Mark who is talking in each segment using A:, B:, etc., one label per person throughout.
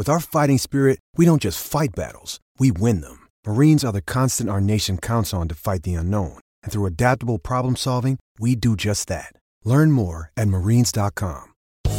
A: With our fighting spirit, we don't just fight battles, we win them. Marines are the constant our nation counts on to fight the unknown. And through adaptable problem solving, we do just that. Learn more at marines.com.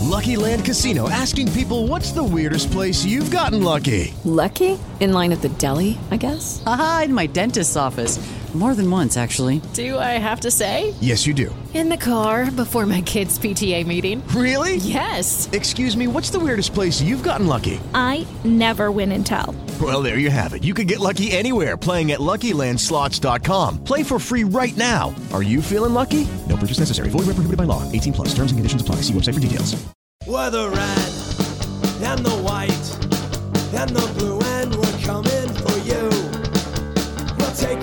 B: Lucky Land Casino asking people what's the weirdest place you've gotten lucky?
C: Lucky? In line at the deli, I guess?
D: Aha, in my dentist's office. More than once, actually.
C: Do I have to say?
B: Yes, you do.
C: In the car before my kids' PTA meeting.
B: Really?
C: Yes.
B: Excuse me, what's the weirdest place you've gotten lucky?
E: I never win and tell.
B: Well, there you have it. You can get lucky anywhere playing at LuckyLandSlots.com. Play for free right now. Are you feeling lucky? No purchase necessary. Void where prohibited by law. 18 plus. Terms and conditions apply. See website for details.
F: We're the red and the white and the blue, and we're coming for you. We'll take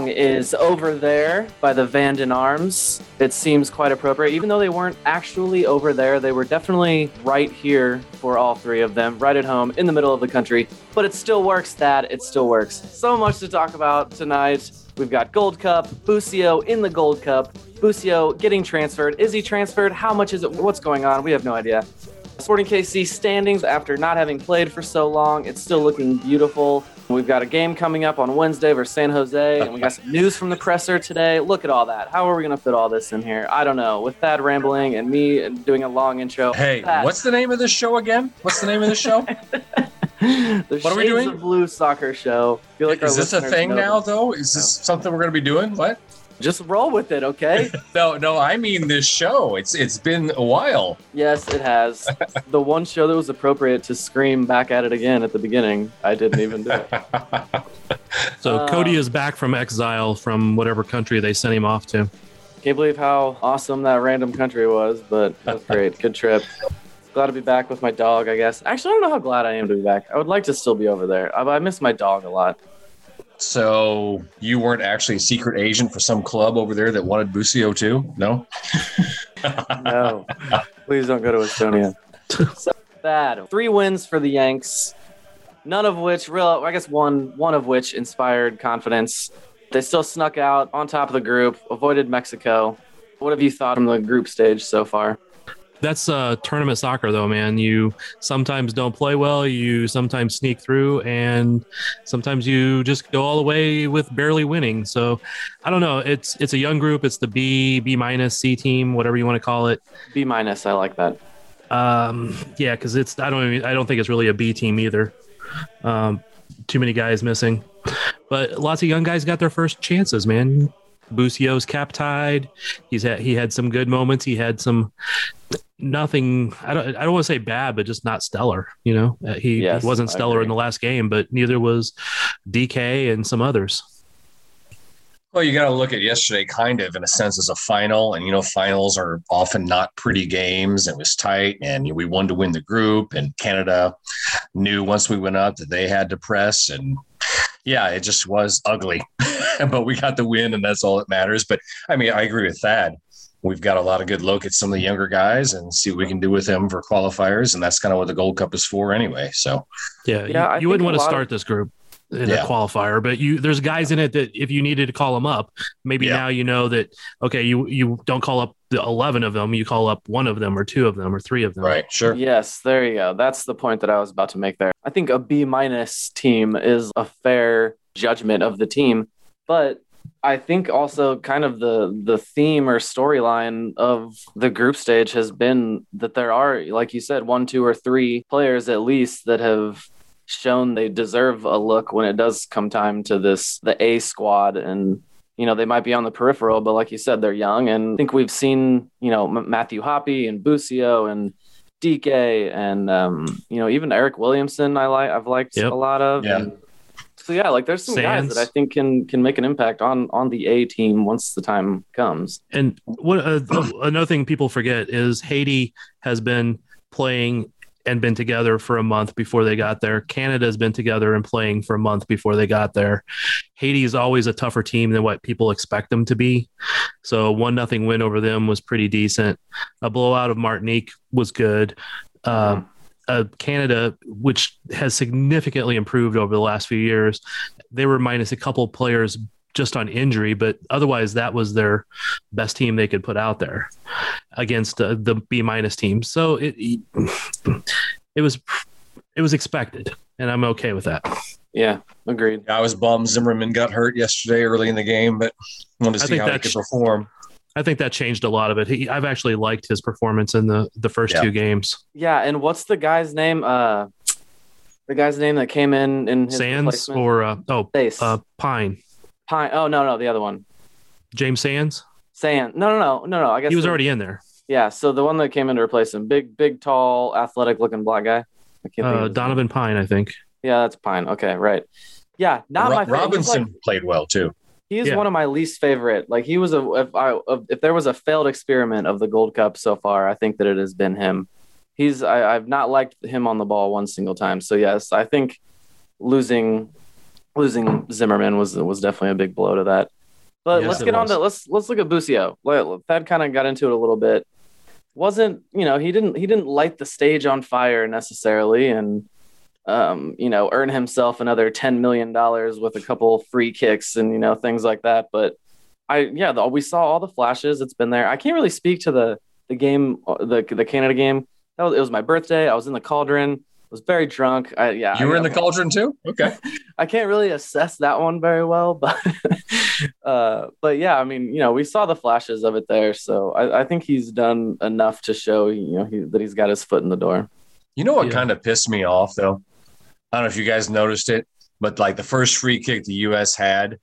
G: song is Over There by the Vandon Arms. It seems quite appropriate. Even though they weren't actually over there, they were definitely right here for all three of them, right at home in the middle of the country. But it still works, Dad. It still works. So much to talk about tonight. We've got Gold Cup, Busio in the Gold Cup, Busio getting transferred. Is he transferred? How much is it? What's going on? We have no idea. Sporting KC standings after not having played for so long. It's still looking beautiful. We've got a game coming up on Wednesday versus San Jose, and we got some news from the presser today. Look at all that. How are we going to fit all this in here? I don't know. With Thad rambling and me doing a long intro.
H: Hey,
G: Thad,
H: what's the name of this show again? What's the name of this show?
G: the
H: what are we
G: Shades
H: doing?
G: Blue Soccer Show. Feel like
H: Is this a thing now,
G: this.
H: though? Is this something we're going to be doing? What?
G: Just roll with it, okay?
H: No, no, I mean this show. It's it's been a while.
G: yes, it has. the one show that was appropriate to scream back at it again at the beginning, I didn't even do it.
I: So
G: Uh,
I: Cody is back from exile from whatever country they sent him off to.
G: Can't believe how awesome that random country was, but that's great. Good trip. Glad to be back with my dog, I guess. Actually, I don't know how glad I am to be back. I would like to still be over there. I, I miss my dog a lot.
H: So you weren't actually a secret agent for some club over there that wanted Busio too? No.
G: No, please don't go to Estonia. so bad. Three wins for the Yanks, none of which real. I guess one one of which inspired confidence. They still snuck out on top of the group, avoided Mexico. What have you thought from the group stage so far?
I: That's uh, tournament soccer, though, man. You sometimes don't play well. You sometimes sneak through, and sometimes you just go all the way with barely winning. So, I don't know. It's it's a young group. It's the B B minus C team, whatever you want to call it.
G: B minus. I like that.
I: Um, yeah, because it's I don't even, I don't think it's really a B team either. Um, too many guys missing, but lots of young guys got their first chances, man. Busio's cap tied. He's had he had some good moments. He had some nothing. I don't I don't want to say bad, but just not stellar. You know, Uh, he,
G: Yes,
I: he wasn't stellar in the last game, but neither was DK and some others.
H: Well, you got to look at yesterday kind of in a sense as a final. And, you know, finals are often not pretty games. It was tight and we won to win the group. And Canada knew once we went up that they had to press. And yeah, it just was ugly. but we got the win and that's all that matters. But I mean, I agree with Thad. We've got a lot of good look at some of the younger guys and see what we can do with them for qualifiers. And that's kind of what the Gold Cup is for anyway. So,
I: Yeah,
G: Yeah,
I: you, you wouldn't want to start
G: of-
I: this group in
H: Yeah.
I: a qualifier, but you there's guys in it that if you needed to call them up, maybe
H: Yeah.
I: now you know that okay, you you don't call up the eleven of them, you call up one of them or two of them or three of them.
H: right, sure.
G: Yes, there you go. That's the point that I was about to make there. I think a B minus team is a fair judgment of the team, but I think also kind of the the theme or storyline of the group stage has been that there are, like you said, one, two, or three players at least that have shown they deserve a look when it does come time to this the A squad and you know they might be on the peripheral but like you said they're young and I think we've seen you know M- Matthew Hoppe and Busio and DK and um, you know even Eryk Williamson I like I've liked
I: Yep.
G: a lot of
H: Yeah.
G: and so yeah like there's some guys that I think can can make an impact on on the A team once the time comes
I: And what uh, another thing people forget is Haiti has been playing and been together for a month before they got there. Canada's been together and playing for a month before they got there. Haiti is always a tougher team than what people expect them to be. So one nothing win over them was pretty decent. A blowout of Martinique was good. Uh, uh, Canada, which has significantly improved over the last few years, they were minus a couple players just on injury, but otherwise that was their best team they could put out there against uh, the B minus team. So it it was it was expected, and I'm okay with that.
G: yeah agreed
H: I was bummed Zimmerman got hurt yesterday early in the game, but wanted to see how he
I: that's-
H: could perform.
I: I think that changed a lot of it. He, I've actually liked his performance in the the first
H: Yeah.
I: two games.
G: yeah and what's the guy's name uh the guy's name that came in in his
I: Sands or uh, oh
G: Stace.
I: uh, Pine,
G: Pine oh no no the other one
I: James Sands.
G: Sand no no no no no I guess
I: He was
G: the-
I: already in there.
G: Yeah, so the one that came in to replace him, big, big, tall, athletic-looking black guy. I can't
I: Uh,
G: his name.
I: Donovan Pine, I think.
G: Yeah, that's Pine. Okay, right. Yeah, not
H: Ro-
G: my favorite.
H: Robinson
G: like,
H: played well too.
G: He's
I: Yeah.
G: one of my least favorite. Like he was a if I if, there was a failed experiment of the Gold Cup so far, I think that it has been him. He's I, I've not liked him on the ball one single time. So yes, I think losing losing Zimmerman was was definitely a big blow to that. But
I: Yes,
G: let's get on to let's let's look at Busio. Thad kind of got into it a little bit. Wasn't you know he didn't he didn't light the stage on fire necessarily, and um, you know earn himself another ten million dollars with a couple free kicks and you know things like that. But I yeah, the, we saw all the flashes. It's been there. I can't really speak to the the game uh, the the Canada game. That was, it was my birthday. I was in the cauldron. was very drunk. I, yeah,
H: You
G: I-
H: were in the cauldron too? Okay.
G: I can't really assess that one very well, but uh, but yeah, I mean, you know, we saw the flashes of it there, so I, I think he's done enough to show you know he, that he's got his foot in the door.
H: You know what
I: Yeah.
H: kind of pissed me off though? I don't know if you guys noticed it, but like the first free kick the US had,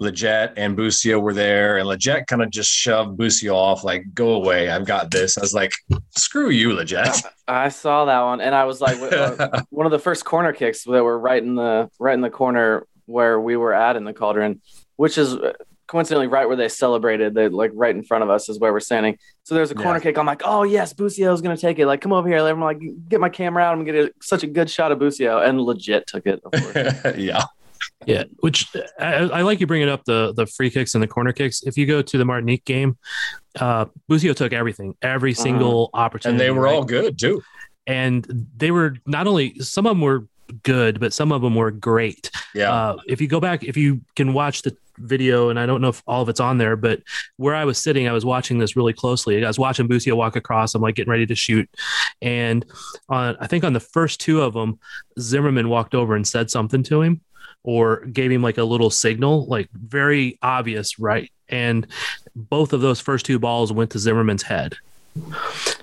H: Lletget and Busio were there, and Lletget kind of just shoved Busio off, like, go away, I've got this. I was like, screw you, Lletget.
G: I saw that one, and I was like, uh, one of the first corner kicks that were right in the right in the corner where we were at in the cauldron, which is coincidentally right where they celebrated. They like right in front of us is where we're standing. So there's a corner
H: Yeah.
G: kick. I'm like, oh yes, Busio's gonna take it. Like, come over here. I'm like, get my camera out. I'm gonna get a, such a good shot of Busio, and Lletget took it.
H: Yeah.
I: Yeah, which I, I like you bringing up the the free kicks and the corner kicks. If you go to the Martinique game, uh, Busio took everything, every single opportunity,
H: And they were
I: right?
H: all good too.
I: and they were not only some of them were good, but some of them were great.
H: Yeah.
I: Uh, if you go back, if you can watch the video, and I don't know if all of it's on there, but where I was sitting, I was watching this really closely. I was watching Busio walk across. I'm like getting ready to shoot, and on I think on the first two of them, Zimmerman walked over and said something to him, or gave him like a little signal, like very obvious, right? And both of those first two balls went to Zimmerman's head.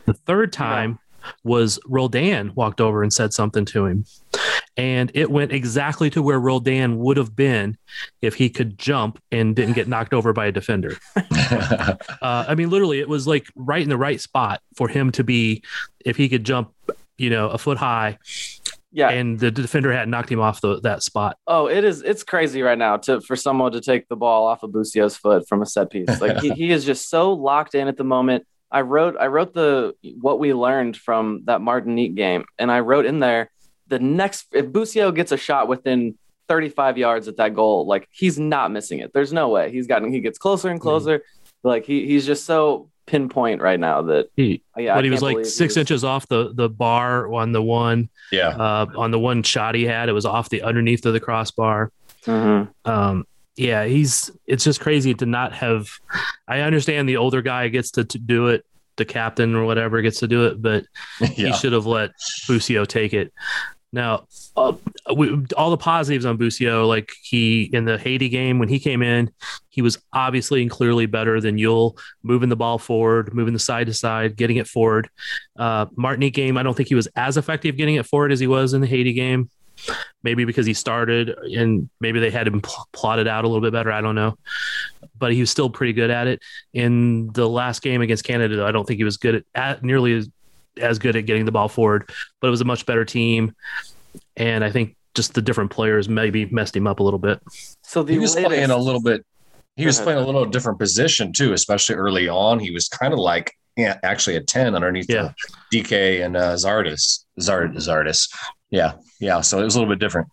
I: The third time was Roldan walked over and said something to him. And it went exactly to where Roldan would have been if he could jump and didn't get knocked over by a defender. uh, I mean, literally, it was like right in the right spot for him to be if he could jump, you know, a foot high.
G: Yeah.
I: And the defender had knocked him off the, that spot.
G: Oh, it is. It's crazy right now to for someone to take the ball off of Busio's foot from a set piece. Like he, he is just so locked in at the moment. I wrote I wrote the what we learned from that Martinique game, and I wrote in there the next if Busio gets a shot within 35 yards at that goal, like he's not missing it. There's no way he's gotten he gets closer and closer. Like he he's just so pinpoint right now that
I: He,
G: yeah, I
I: but he was like six
G: was-
I: inches off the the bar on the one.
H: Yeah.
I: Uh, on the one shot he had, it was off the underneath of the crossbar.
G: Mhm.
I: Um, yeah, he's. It's just crazy to not have. I understand the older guy gets to, to do it, the captain or whatever gets to do it, but he should have let Busio take it. Now, uh, we, all the positives on Busio, like he in the Haiti game when he came in, he was obviously and clearly better than Yueill, moving the ball forward, moving the side to side, getting it forward. Uh, Martinique game, I don't think he was as effective getting it forward as he was in the Haiti game. Maybe because he started and maybe they had him pl- plotted out a little bit better. I don't know, but he was still pretty good at it. In the last game against Canada, I don't think he was good at, at nearly as as good at getting the ball forward, but it was a much better team. And I think just the different players maybe messed him up a little bit.
G: So the
H: he was playing a little bit. He was playing a little different position too, especially early on. He was kind of like yeah, actually a ten underneath
I: Yeah.
H: the DK and uh, Zardes. Zard Zardes. Yeah, yeah. So it was a little bit different.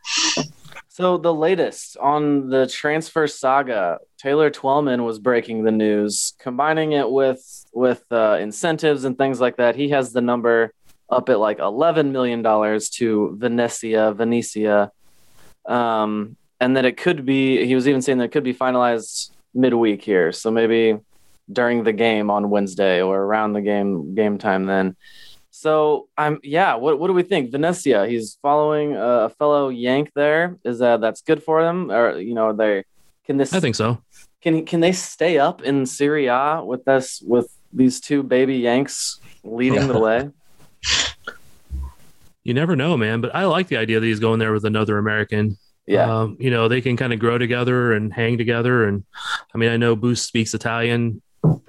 G: So the latest on the transfer saga, Taylor Twellman was breaking the news, combining it with with uh, incentives and things like that. He has the number up at like eleven million dollars to Venezia, Venezia, um, and that it could be. He was even saying that it could be finalized midweek here, so maybe during the game on Wednesday or around the game game time then. So I'm yeah. What what do we think? Venezia, he's following a fellow Yank there. Is that that's good for them, or you know they can this?
I: I think so.
G: Can can they stay up in Serie A with this with these two baby Yanks leading the way?
I: You never know, man. But I like the idea that he's going there with another American.
G: Yeah.
I: Um, you know, they can kind of grow together and hang together. And I mean, I know Boost speaks Italian,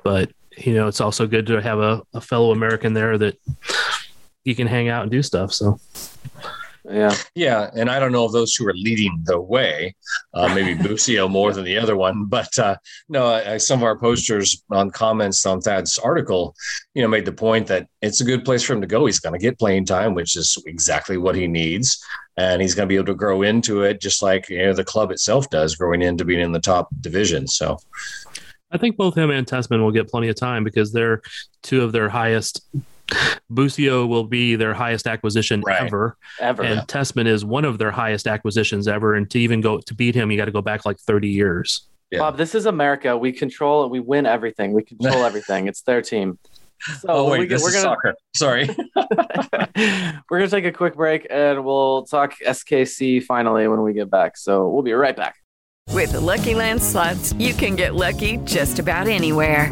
I: but you know, it's also good to have a, a fellow American there that you can hang out and do stuff. So
G: Yeah.
H: Yeah, and I don't know if those two are leading the way. Uh, maybe Busio more than the other one, but uh, no. I, some of our posters on comments on Thad's article, you know, made the point that it's a good place for him to go. He's going to get playing time, which is exactly what he needs, and he's going to be able to grow into it, just like you know the club itself does, growing into being in the top division. So
I: I think both him and Tessmann will get plenty of time because they're two of their highest. Busio will be their highest acquisition
H: Right.
I: ever,
G: Ever.
I: and Tessmann is one of their highest acquisitions ever. And to even go to beat him, you got to go back like thirty years.
H: Yeah.
G: Bob, this is America. We control. it. We win everything. We control everything. It's their team. So
H: oh wait,
G: we
H: this
G: we're
H: is
G: gonna
H: soccer. Sorry.
G: we're gonna take a quick break and we'll talk SKC finally when we get back. So we'll be right back.
J: With the Lucky Land slots, you can get lucky just about anywhere.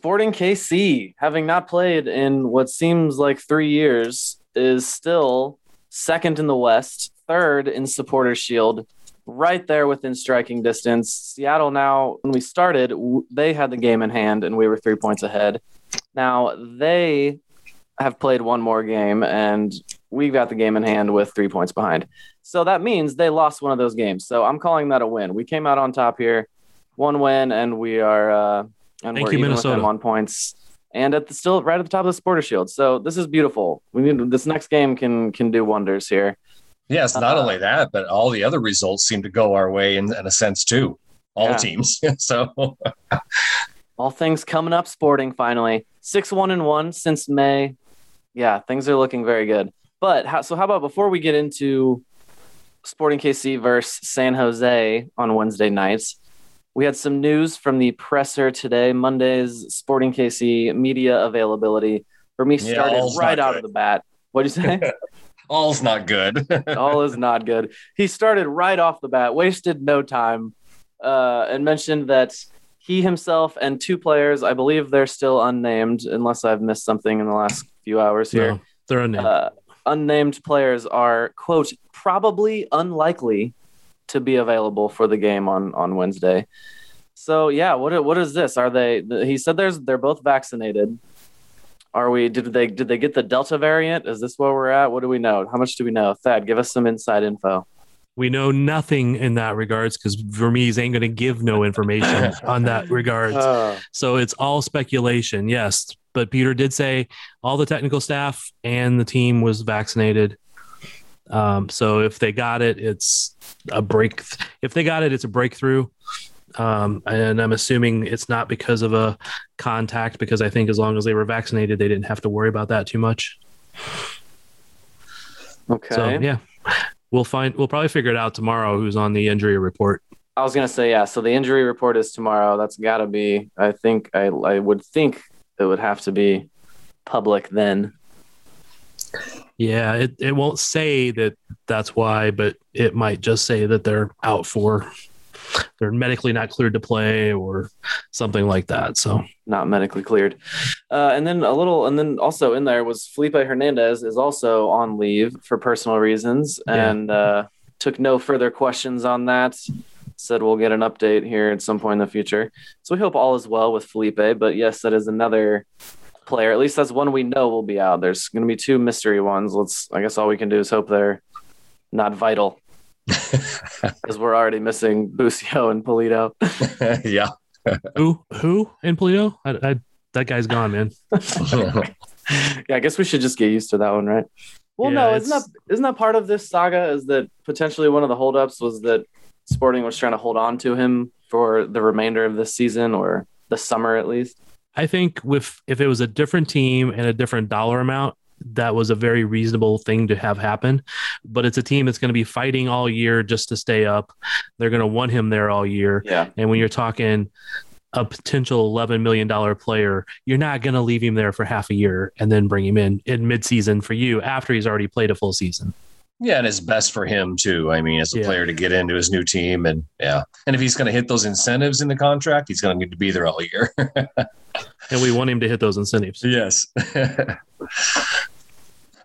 G: Sporting KC, having not played in what seems like three years, is still second in the West, third in Supporters Shield, right there within striking distance. Seattle now, when we started, they had the game in hand and we were three points ahead. Now they have played one more game and we've got the game in hand with three points behind. So that means they lost one of those games. So I'm calling that a win. We came out on top here, one win, and we are uh, and
I: Thank
G: we're
I: you,
G: even with them
I: Minnesota.
G: on points and at the still right at the top of the Supporter Shield. So this is beautiful. We need this next game can can do wonders here.
H: Yes, not
G: Uh,
H: only that, but all the other results seem to go our way in, in a sense too. All
G: Yeah.
H: teams. so
G: All things coming up sporting finally. Six one and one since May. Yeah, things are looking very good. But how, so how about before we get into Sporting KC versus San Jose on Wednesday nights. We had some news from the presser today. Monday's Sporting KC media availability for me started
H: all's
G: right out
H: good.
G: of the bat. What'd you say?
H: All's not good.
G: All is not good. He started right off the bat, wasted no time, uh, and mentioned that he himself and two players, I believe they're still unnamed, unless I've missed something in the last few hours here.
I: No, they're unnamed.
G: Uh, unnamed players are quote probably unlikely to be available for the game on on Wednesday. So yeah, what what is this? Are they? He said there's they're both vaccinated. Are we? Did they did they get the Delta variant? Is this where we're at? What do we know? How much do we know? Thad, give us some inside info.
I: we know nothing in that regards because Vermes ain't going to give no information on that regards.
G: Uh,
I: So it's all speculation, yes. But Peter did say all the technical staff and the team was vaccinated. Um, so if they got it, it's a break. If they got it, it's a breakthrough. Um, and I'm assuming it's not because of a contact, because I think as long as they were vaccinated, they didn't have to worry about that too much.
G: okay.
I: So yeah, we'll find. We'll probably figure it out tomorrow. Who's on the injury report?
G: I was gonna say yeah. So the injury report is tomorrow. That's got to be. I think I I would think it would have to be public then.
I: Yeah, it, it won't say that that's why, but it might just say that they're out for they're medically not cleared to play or something like that. So
G: not medically cleared. Uh, and then a little, and then also in there was Felipe Hernandez is also on leave for personal reasons
I: Yeah.
G: and uh, took no further questions on that. Said we'll get an update here at some point in the future. So we hope all is well with Felipe. But yes, that is another player. At least that's one we know will be out. There's going to be two mystery ones. Let's. I guess all we can do is hope they're not vital. Because we're already missing Busio and Pulido.
H: yeah.
I: who who in Pulido? I, I, that guy's gone, man.
G: yeah, I guess we should just get used to that one, right? Well,
I: Yeah,
G: no, isn't that
I: it's-
G: isn't that part of this saga? Is that potentially one of the holdups was that Sporting was trying to hold on to him for the remainder of this season or the summer at least?
I: I think with if it was a different team and a different dollar amount, that was a very reasonable thing to have happen. But it's a team that's going to be fighting all year just to stay up. They're going to want him there all year.
G: Yeah.
I: And when you're talking a potential $11 million player, you're not going to leave him there for half a year and then bring him in in midseason for you after he's already played a full season.
H: Yeah, and it's best for him too. I mean, as a
I: Yeah.
H: player to get into his new team, and yeah, and if he's going to hit those incentives in the contract, he's going to need to be there all year.
I: And we want him to hit those incentives.
H: yes.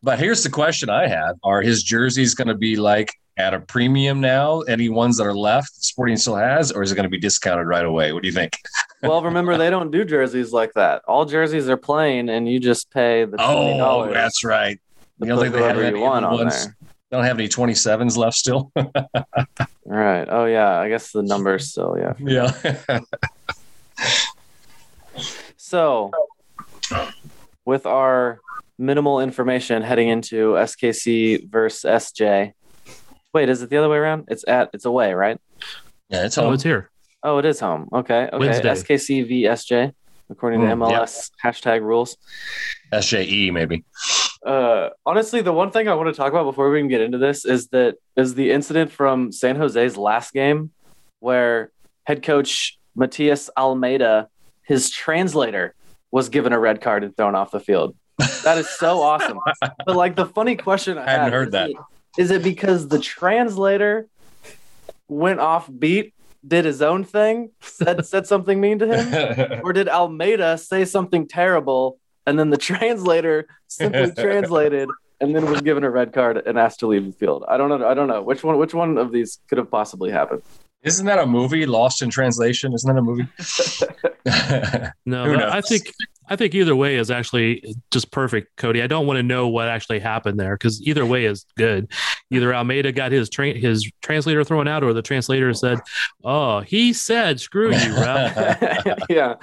H: but here's the question I have: Are his jerseys going to be like at a premium now? Any ones that are left, Sporting still has, or is it going to be discounted right away? What do you think?
G: Well, remember they don't do jerseys like that. All jerseys are plain, and you just pay the twenty
H: Oh,
G: dollars.
H: that's right.
G: to
H: You don't
G: put
H: think they have
G: whoever
H: any
G: you want on
H: ones?
G: There.
H: Don't have any 27s left still.
G: Right. Oh yeah. I guess the numbers still. Yeah.
H: yeah.
G: So, with our minimal information heading into SKC versus SJ. Wait, is it the other way around? It's at it's away, right?
H: Yeah, it's
I: Oh,
H: home.
I: it's here.
G: Oh, it is home. Okay. Okay.
I: Wednesday.
G: SKC v SJ, according to
H: Hmm, yep.
G: MLS hashtag rules.
H: SJE E, maybe.
G: Uh, honestly, the one thing I want to talk about before we even get into this is that is the incident from San Jose's last game, where head coach Matias Almeyda, his translator, was given a red card and thrown off the field. That is so awesome. But like the funny question I,
H: I hadn't heard
G: is
H: that.
G: it- is it because the translator went off beat, did his own thing, said said something mean to him? or did Almeyda say something terrible and then the translator simply translated and then was given a red card and asked to leave the field? I don't know. I don't know which one. Which one of these could have possibly happened?
H: Isn't that a movie? Lost in Translation? Isn't that a movie?
I: No,
H: Who
I: I think I think either way is actually just perfect, Cody. I don't want to know what actually happened there because either way is good. Either Almeyda got his tra- his translator thrown out, or the translator said, "Oh, he said screw you, ref."
G: yeah,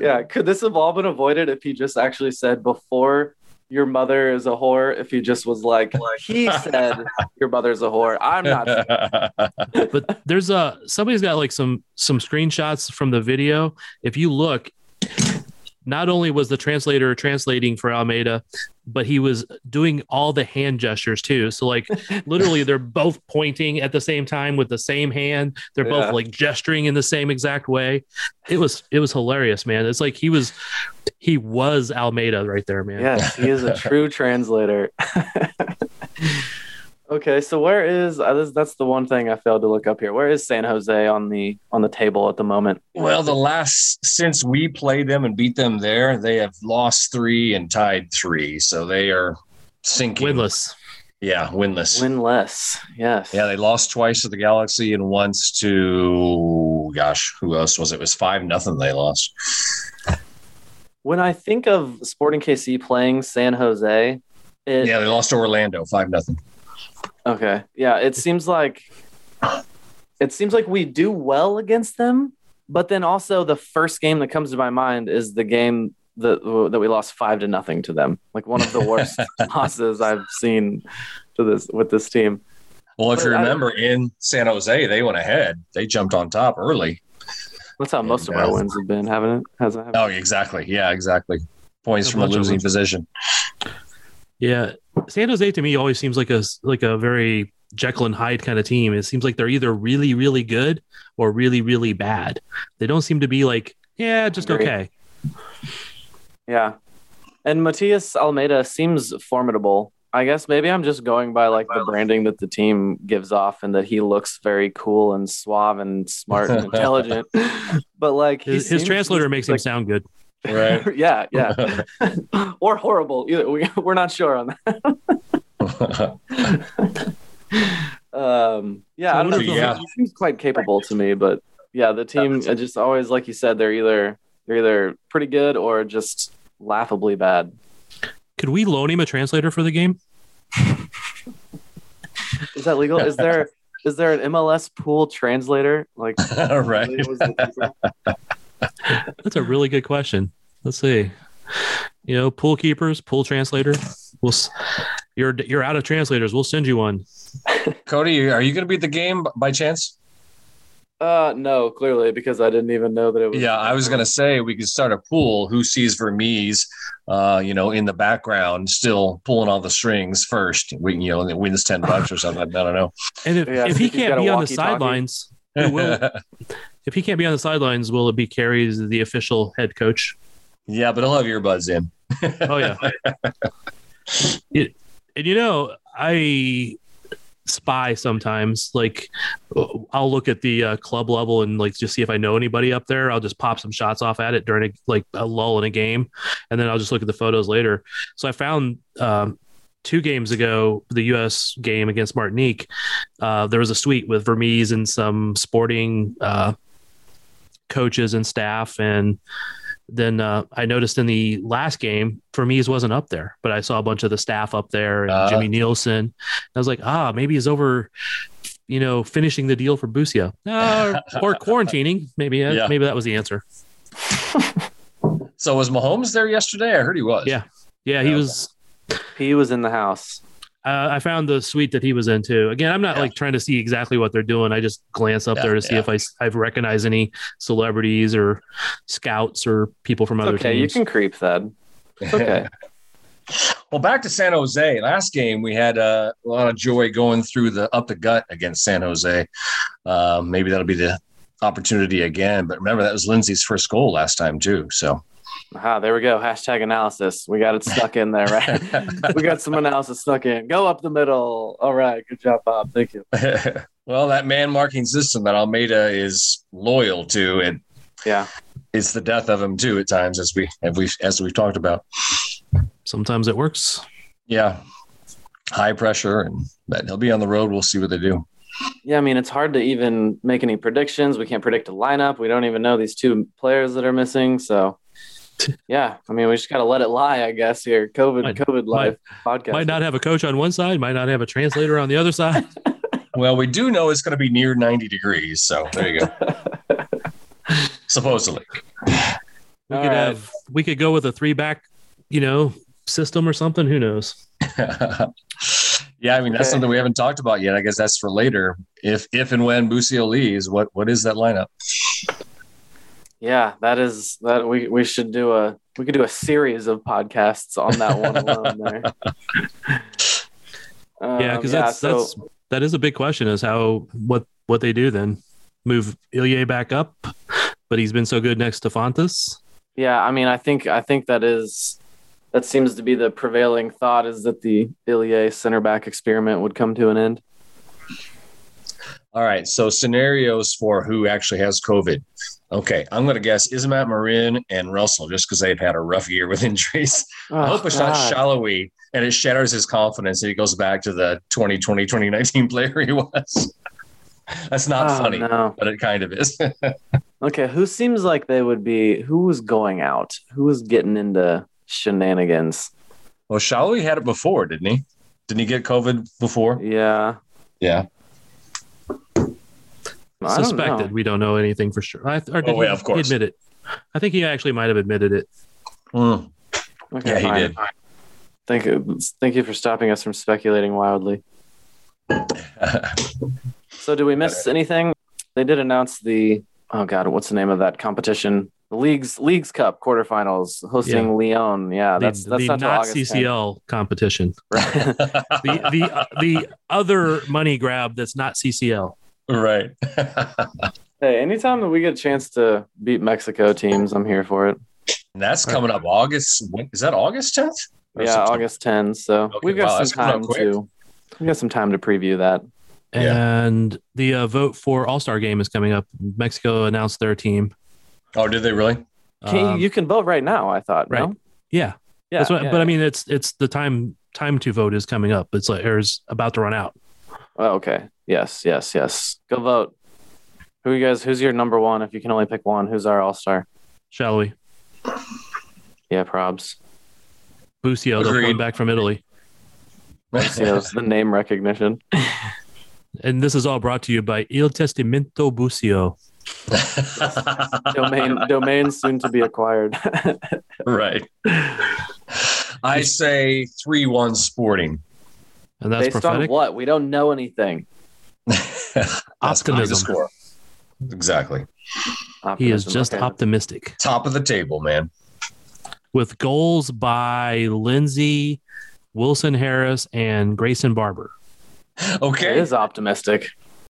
G: yeah. Could this have all been avoided if he just actually said before? Your mother is a whore. If he just was like, he said, your mother's a whore. I'm not.
I: but there's a somebody's got like some some screenshots from the video. If you look, not only was the translator translating for Almeyda, but he was doing all the hand gestures too. So like literally they're both pointing at the same time with the same hand. They're
G: Yeah.
I: both like gesturing in the same exact way. It was it was hilarious, man. It's like he was he was Almeyda right there, man.
G: Yes, he is a true translator. okay, so where is uh, this, that's the one thing I failed to look up here. Where is San Jose on the on the table at the moment?
H: Well, the last since we played them and beat them there, they have lost three and tied three, so they are sinking.
I: Winless.
H: Yeah, winless.
G: Winless. Yes.
H: Yeah, they lost twice to the Galaxy and once to gosh, who else was it? It was five nothing. They lost.
G: When I think of Sporting KC playing San Jose, it,
H: Yeah, they lost to Orlando five nothing.
G: Okay. Yeah, it seems like it seems like we do well against them, but then also the first game that comes to my mind is the game that that we lost 5 to nothing to them. Like one of the worst losses I've seen to this with this team.
H: Well, if you
G: But I-
H: remember, in San Jose, they went ahead. They jumped on top early.
G: That's how most of our
H: uh,
G: wins have been, haven't it? Hasn't it?
H: Oh, exactly. Yeah, exactly. Points
I: A
H: from a losing position.
I: Yeah, San Jose to me always seems like a like a very Jekyll and Hyde kind of team. It seems like they're either really really good or really really bad. They don't seem to be like yeah, just okay.
G: Yeah. And Matias Almeyda seems formidable. I guess maybe I'm just going by like the branding that the team gives off and that he looks very cool and suave and smart and intelligent. But like
I: His, his translator makes him sound good.
H: Right.
G: yeah, yeah. or horrible. Either we, we're not sure on that. Um, yeah,
I: So
G: I don't know.
I: if
G: He, seems quite capable to me, but yeah, the team uh, just always, like you said, they're either they're either pretty good or just laughably bad.
I: Could we loan him a translator for the game?
G: Is that legal? Is there is there an MLS pool translator? Like,
H: right.
I: That's a really good question. Let's see. You know, pool keepers, pool translator. We'll you're you're out of translators. We'll send you one.
H: Cody, are you going to be at the game by chance?
G: uh, no, clearly because I didn't even know that it was.
H: Yeah, I was going to say we could start a pool. Who sees Vermes, uh, you know, in the background, still pulling all the strings first? We, you know, and it wins ten bucks or something. I don't know.
I: And if,
G: Yeah,
I: if he
G: if he's got
I: can't be on the
G: walkie-talkie.
I: sidelines, who will? if he can't be on the sidelines, will it be Kerry as the official head coach?
H: yeah, but I'll have earbuds in.
I: Oh yeah. It- and you know, I spy sometimes. Like, I'll look at the uh, club level and like just see if I know anybody up there. I'll just pop some shots off at it during a, like a lull in a game, and then I'll just look at the photos later. So I found. Um, Two games ago, the U.S. game against Martinique, uh, there was a suite with Vermes and some sporting uh, coaches and staff, and then uh, I noticed in the last game, Vermes wasn't up there, but I saw a bunch of the staff up there and
H: Uh.
I: Jimmy Nielsen. I was like, ah, maybe he's over, you know, finishing the deal for Busio uh, or quarantining. Maybe, uh,
H: Yeah.
I: maybe that was the answer.
H: So was Mahomes there yesterday? I heard he was.
I: Yeah. Yeah, he was.
G: He was in the house.
I: Uh, I found the suite that he was in too. Again, I'm not
H: Yeah.
I: like trying to see exactly what they're doing. I just glance up
H: Yeah,
I: there to see
H: yeah.
I: if I I recognize any celebrities or scouts or people from
G: It's
I: other
G: okay, you
I: teams.
G: can creep that. It's okay.
H: Well, back to San Jose. Last game, we had uh, a lot of joy going through the up the gut against San Jose. Um, maybe that'll be the opportunity again. But remember, that was Lindsey's first goal last time too. So
G: Aha, there we go. Hashtag analysis. We got it stuck in there, right? we got some analysis stuck in. Go up the middle. All right. Good job, Bob. Thank you.
H: well, that man marking system that Almeyda is loyal to, and
G: Yeah.
H: it's the death of him too at times, as we as we as we've talked about.
I: Sometimes it works.
H: Yeah, high pressure, and but he'll be on the road. We'll see what they do.
G: Yeah, I mean, it's hard to even make any predictions. We can't predict a lineup. We don't even know these two players that are missing. So, yeah, I mean, we just got to let it lie, I guess. Here, COVID,
I: Might-
G: COVID live podcast.
I: Might not have a coach on one side, might not have a translator on the other side.
H: Well, we do know it's going to be near 90 degrees. So there you go. Supposedly.
I: We
G: All
I: could
G: right.
I: have we could go with a three back, you know, system or something. Who knows?
H: yeah, I mean that's
G: Okay.
H: something we haven't talked about yet. I guess that's for later. If if and when Busio leaves, what what is that lineup?
G: Yeah, that is that we we should do a we could do a series of podcasts on that one alone there.
I: yeah,
G: Um,
I: because that's
G: so-
I: that's that is a big question is how what what they do then move Ilie back up, but he's been so good next to Fontas.
G: Yeah, I mean, I think I think that is that seems to be the prevailing thought is that the Ilie center back experiment would come to an end.
H: All right. So scenarios for who actually has COVID. Okay, I'm going to guess Isimat-Mirin and Russell just because they've had a rough year with injuries. I
G: Oh,
H: hope it's not
G: God.
H: Salloi and it shatters his confidence and he goes back to the 2020 2019 player he was. That's not
G: Oh,
H: funny,
G: no.
H: but it kind of is.
G: Okay, who seems like they would be? Who was going out? Who was getting into shenanigans?
H: well, Salloi had it before, didn't he? Didn't he get COVID before?
G: Yeah,
H: Yeah.
G: I don't
I: Suspected.
G: know.
I: We don't know anything for sure. I, or did
H: Oh, yeah,
I: he
H: of course.
I: admit it? I think he actually might have admitted it.
H: Mm.
G: Okay,
H: Yeah, he
G: fine.
H: did.
G: Thank you. Thank you for stopping us from speculating wildly. So, do we miss anything? They did announce the oh god, what's the name of that competition? The leagues Leagues Cup quarterfinals hosting
I: Yeah.
G: León. Yeah,
I: The,
G: that's that's
I: the
G: not, till
I: not
G: August 10th.
I: CCL competition. the the uh, the other money grab that's not CCL.
H: right.
G: Hey, anytime that we get a chance to beat Mexico teams, I'm here for it.
H: And that's coming up August. Is that August 10th? Or
G: Yeah,
H: September?
G: August 10th. So
H: Okay,
G: we've got
H: wow,
G: some time
H: up
G: to we got some time to preview that.
I: And the uh, vote for All Star game is coming up. Mexico announced their team.
H: Oh, did they really?
G: Can you,
I: Um,
G: you can vote right now. I thought.
I: right.
G: No?
I: Yeah,
G: Yeah.
I: That's what,
G: yeah,
I: but I mean, it's it's the time time to vote is coming up. It's like or is about to run out.
G: Oh, okay. Yes. Yes. Yes. Go vote. Who you guys? Who's your number one? If you can only pick one, who's our All Star?
I: Shall we?
G: Yeah, probs.
I: Busio, they'll
H: Agreed.
I: back from Italy.
G: You know, it's the name recognition.
I: And this is all brought to you by Il Testamento Busio.
G: Domain domain soon to be acquired.
H: right. I say 3 1 sporting.
I: And that's
G: Based
I: prophetic.
G: on what? We don't know anything.
H: That's gonna the
I: Optimism.
H: score. Exactly.
I: He is just
G: okay.
I: optimistic.
H: Top of the table, man.
I: With goals by Lindsey, Wilson Harris, and Grayson Barber.
G: It
H: Okay.
G: is optimistic.